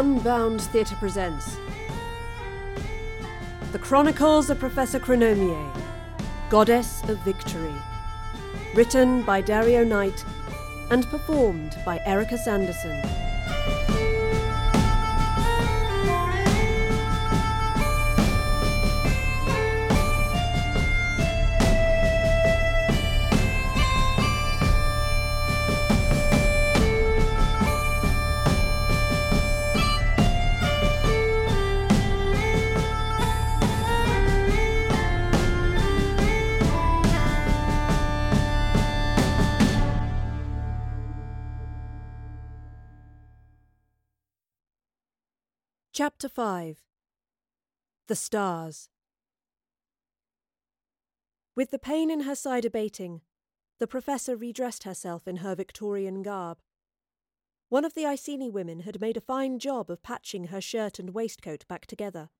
Unbound Theatre presents The Chronicles of Professor Chronomier, Goddess of Victory. Written by Dario Knight and performed by Erica Sanderson. Chapter 5 The Stars With the pain in her side abating, the professor redressed herself in her Victorian garb. One of the Iceni women had made a fine job of patching her shirt and waistcoat back together.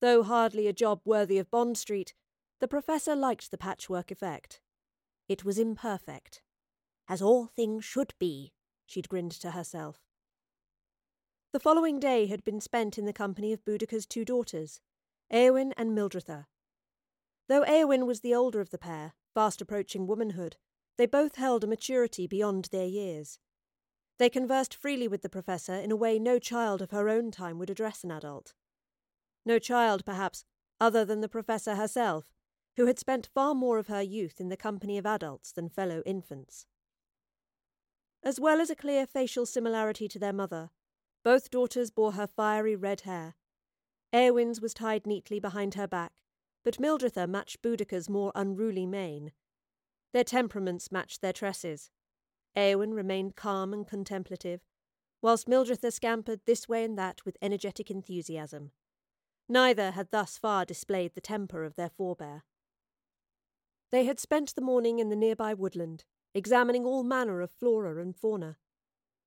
Though hardly a job worthy of Bond Street, the professor liked the patchwork effect. It was imperfect. As all things should be, she'd grinned to herself. The following day had been spent in the company of Boudicca's two daughters, Éowyn and Mildretha. Though Éowyn was the older of the pair, fast approaching womanhood, they both held a maturity beyond their years. They conversed freely with the professor in a way no child of her own time would address an adult. No child, perhaps, other than the professor herself, who had spent far more of her youth in the company of adults than fellow infants. As well as a clear facial similarity to their mother, both daughters bore her fiery red hair. Éowyn's was tied neatly behind her back, but Mildretha matched Boudicca's more unruly mane. Their temperaments matched their tresses. Éowyn remained calm and contemplative, whilst Mildretha scampered this way and that with energetic enthusiasm. Neither had thus far displayed the temper of their forebear. They had spent the morning in the nearby woodland, examining all manner of flora and fauna.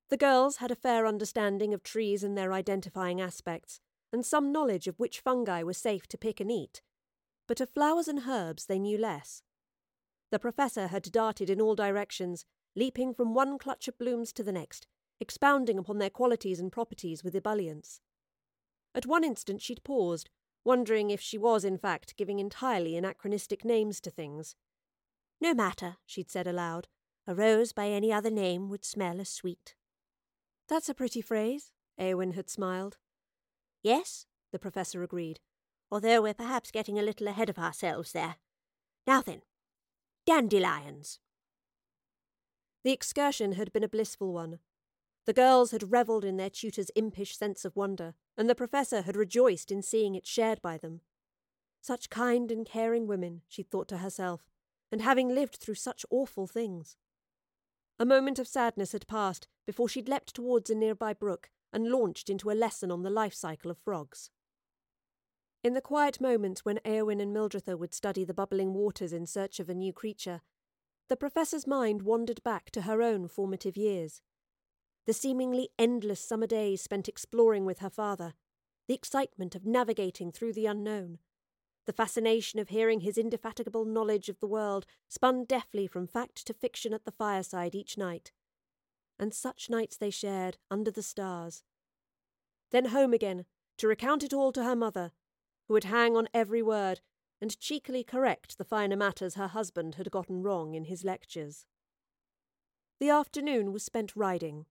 The girls had a fair understanding of trees and their identifying aspects, and some knowledge of which fungi were safe to pick and eat, but of flowers and herbs they knew less. The professor had darted in all directions, leaping from one clutch of blooms to the next, expounding upon their qualities and properties with ebullience. At one instant she'd paused, wondering if she was in fact giving entirely anachronistic names to things. No matter, she'd said aloud, a rose by any other name would smell as sweet. That's a pretty phrase, Éowyn had smiled. Yes, the professor agreed, although we're perhaps getting a little ahead of ourselves there. Now then, dandelions. The excursion had been a blissful one. The girls had revelled in their tutor's impish sense of wonder, and the professor had rejoiced in seeing it shared by them. Such kind and caring women, she'd thought to herself, and having lived through such awful things. A moment of sadness had passed before she'd leapt towards a nearby brook and launched into a lesson on the life cycle of frogs. In the quiet moments when Éowyn and Mildretha would study the bubbling waters in search of a new creature, the professor's mind wandered back to her own formative years. The seemingly endless summer days spent exploring with her father, the excitement of navigating through the unknown, the fascination of hearing his indefatigable knowledge of the world spun deftly from fact to fiction at the fireside each night. And such nights they shared under the stars. Then home again, to recount it all to her mother, who would hang on every word and cheekily correct the finer matters her husband had gotten wrong in his lectures. The afternoon was spent riding.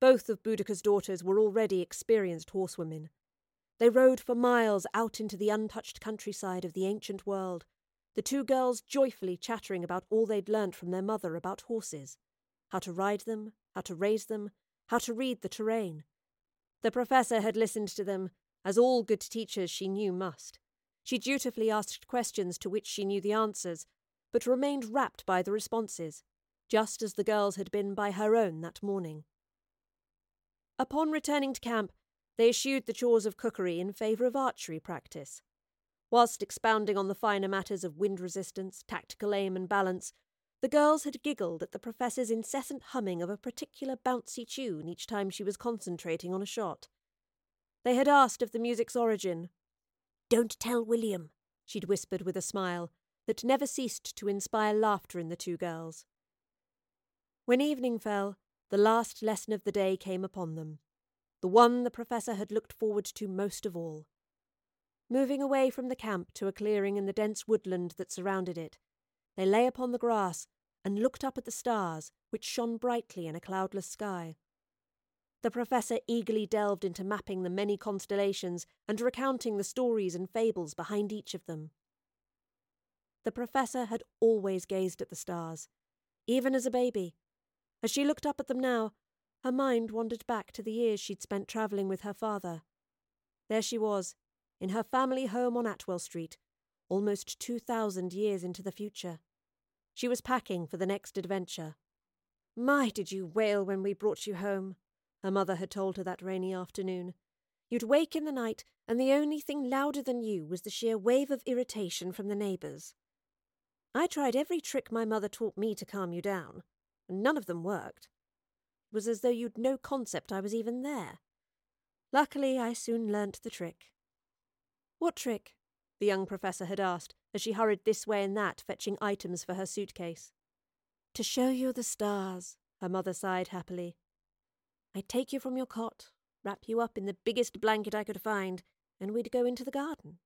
Both of Boudicca's daughters were already experienced horsewomen, they rode for miles out into the untouched countryside of the ancient world, the two girls joyfully chattering about all they'd learnt from their mother about horses how to ride them, how to raise them, how to read the terrain. The professor had listened to them, as all good teachers she knew must. She dutifully asked questions to which she knew the answers, but remained rapt by the responses, just as the girls had been by her own that morning. Upon returning to camp, they eschewed the chores of cookery in favour of archery practice. Whilst expounding on the finer matters of wind resistance, tactical aim, and balance, the girls had giggled at the professor's incessant humming of a particular bouncy tune each time she was concentrating on a shot. They had asked of the music's origin. Don't tell William, she'd whispered with a smile that never ceased to inspire laughter in the two girls. When evening fell, the last lesson of the day came upon them. The one the professor had looked forward to most of all. Moving away from the camp to a clearing in the dense woodland that surrounded it, they lay upon the grass and looked up at the stars, which shone brightly in a cloudless sky. The professor eagerly delved into mapping the many constellations and recounting the stories and fables behind each of them. The professor had always gazed at the stars, even as a baby. As she looked up at them now, her mind wandered back to the years she'd spent travelling with her father. There she was, in her family home on Atwell Street, almost 2,000 years into the future. She was packing for the next adventure. My, did you wail when we brought you home, her mother had told her that rainy afternoon. You'd wake in the night, and the only thing louder than you was the sheer wave of irritation from the neighbours. I tried every trick my mother taught me to calm you down, and none of them worked. Was as though you'd no concept I was even there. Luckily, I soon learnt the trick. What trick? the young professor had asked as she hurried this way and that, fetching items for her suitcase. To show you the stars, her mother sighed happily. I'd take you from your cot, wrap you up in the biggest blanket I could find, and we'd go into the garden.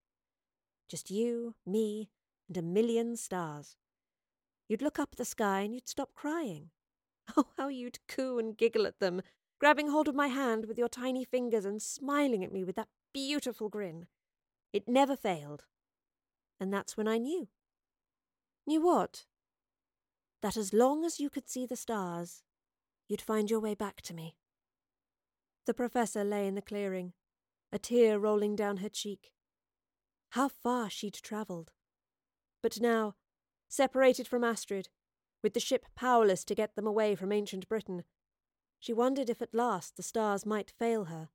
Just you, me, and a million stars. You'd look up at the sky and you'd stop crying. Oh, how you'd coo and giggle at them, grabbing hold of my hand with your tiny fingers and smiling at me with that beautiful grin. It never failed. And that's when I knew. Knew what? That as long as you could see the stars, you'd find your way back to me. The professor lay in the clearing, a tear rolling down her cheek. How far she'd travelled. But now, separated from Astrid, with the ship powerless to get them away from ancient Britain, she wondered if at last the stars might fail her.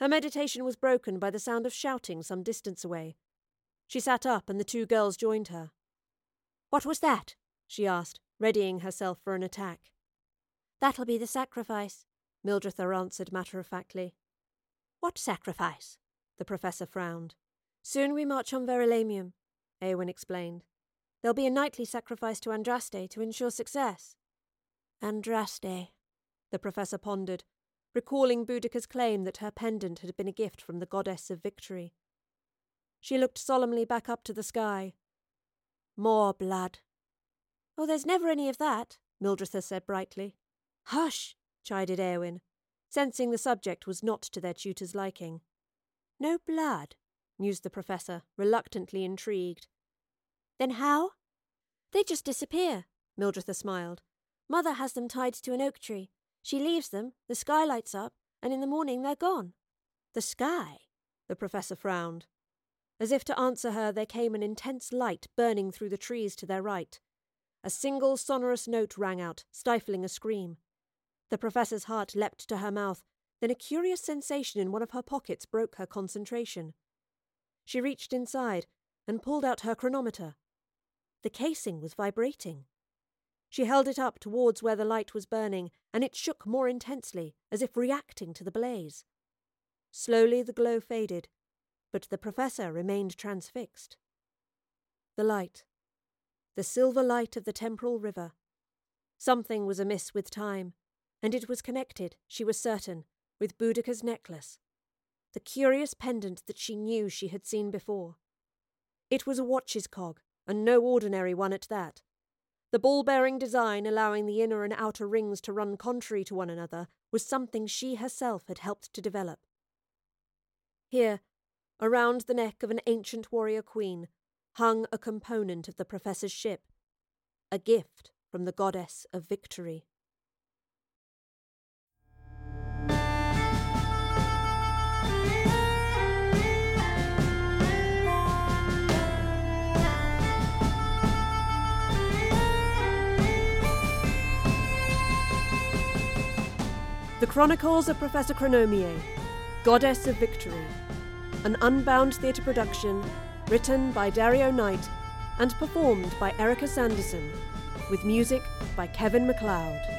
Her meditation was broken by the sound of shouting some distance away. She sat up, and the two girls joined her. What was that? she asked, readying herself for an attack. That'll be the sacrifice, Mildretha answered matter of factly. What sacrifice? The professor frowned. Soon we march on Verulamium, Eowyn explained. There'll be a nightly sacrifice to Andraste to ensure success. Andraste, the professor pondered, recalling Boudica's claim that her pendant had been a gift from the goddess of victory. She looked solemnly back up to the sky. More blood. Oh, there's never any of that, Mildretha said brightly. Hush, chided Eowyn, sensing the subject was not to their tutor's liking. No blood, mused the professor, reluctantly intrigued. Then how? They just disappear, Mildretha smiled. Mother has them tied to an oak tree. She leaves them, the sky lights up, and in the morning they're gone. The sky? The professor frowned. As if to answer her, there came an intense light burning through the trees to their right. A single sonorous note rang out, stifling a scream. The professor's heart leapt to her mouth, then a curious sensation in one of her pockets broke her concentration. She reached inside and pulled out her chronometer. The casing was vibrating. She held it up towards where the light was burning, and it shook more intensely, as if reacting to the blaze. Slowly the glow faded, but the professor remained transfixed. The light. The silver light of the temporal river. Something was amiss with time, and it was connected, she was certain, with Boudica's necklace, the curious pendant that she knew she had seen before. It was a watch's cog, and no ordinary one at that. The ball bearing design, allowing the inner and outer rings to run contrary to one another, was something she herself had helped to develop. Here, around the neck of an ancient warrior queen, hung a component of the professor's ship, a gift from the goddess of victory. Chronicles of Professor Chronomier, Goddess of Victory, an unbound theatre production written by Dario Knight and performed by Erica Sanderson, with music by Kevin MacLeod.